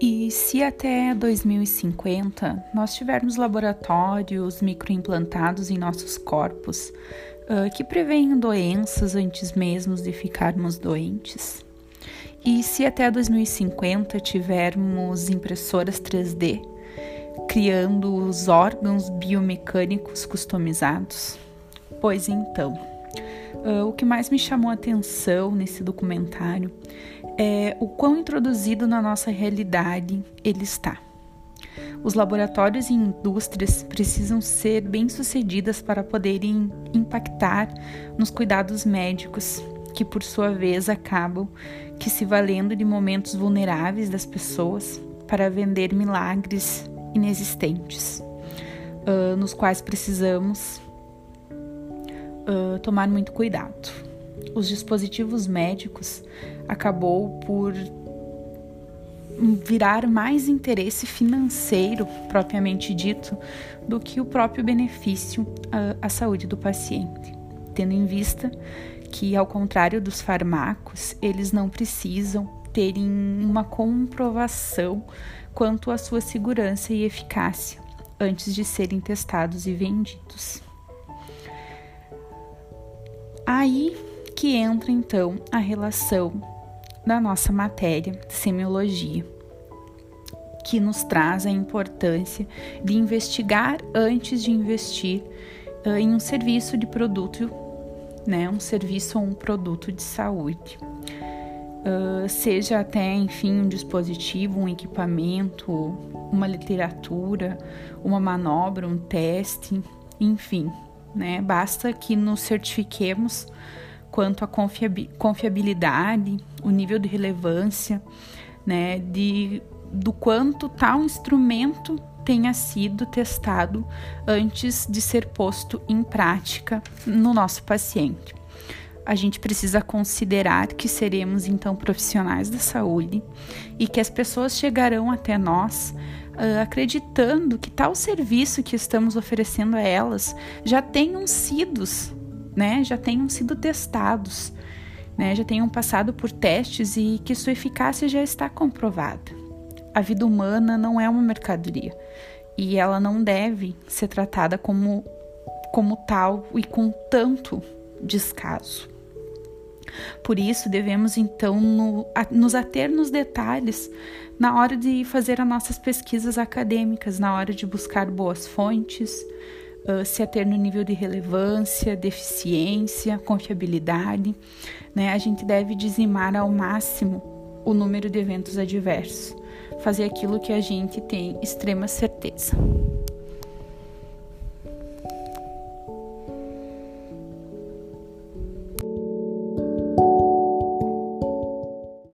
E se até 2050 nós tivermos laboratórios microimplantados em nossos corpos uh, que preveem doenças antes mesmo de ficarmos doentes? E se até 2050 tivermos impressoras 3D criando os órgãos biomecânicos customizados? Pois então, uh, o que mais me chamou a atenção nesse documentário é o quão introduzido na nossa realidade ele está. Os laboratórios e indústrias precisam ser bem-sucedidas para poderem impactar nos cuidados médicos, que por sua vez acabam que se valendo de momentos vulneráveis das pessoas para vender milagres inexistentes, uh, nos quais precisamos uh, tomar muito cuidado os dispositivos médicos acabou por virar mais interesse financeiro, propriamente dito, do que o próprio benefício à, saúde do paciente, tendo em vista que, ao contrário dos fármacos, eles não precisam terem uma comprovação quanto à sua segurança e eficácia antes de serem testados e vendidos. Aí que entra então a relação da nossa matéria, semiologia, que nos traz a importância de investigar antes de investir uh, em um serviço de produto, né, um serviço ou um produto de saúde. Uh, seja até, enfim, um dispositivo, um equipamento, uma literatura, uma manobra, um teste, enfim, né? Basta que nos certifiquemos quanto à confiabilidade, o nível de relevância, né, de, do quanto tal instrumento tenha sido testado antes de ser posto em prática no nosso paciente. A gente precisa considerar que seremos então profissionais da saúde e que as pessoas chegarão até nós uh, acreditando que tal serviço que estamos oferecendo a elas já tenham sido né, já tenham sido testados, né, já tenham passado por testes e que sua eficácia já está comprovada. A vida humana não é uma mercadoria e ela não deve ser tratada como, como tal e com tanto descaso. Por isso, devemos então no, a, nos ater nos detalhes na hora de fazer as nossas pesquisas acadêmicas, na hora de buscar boas fontes, uh, se ater no nível de relevância, deficiência, confiabilidade. Né? A gente deve dizimar ao máximo o número de eventos adversos, fazer aquilo que a gente tem extrema certeza.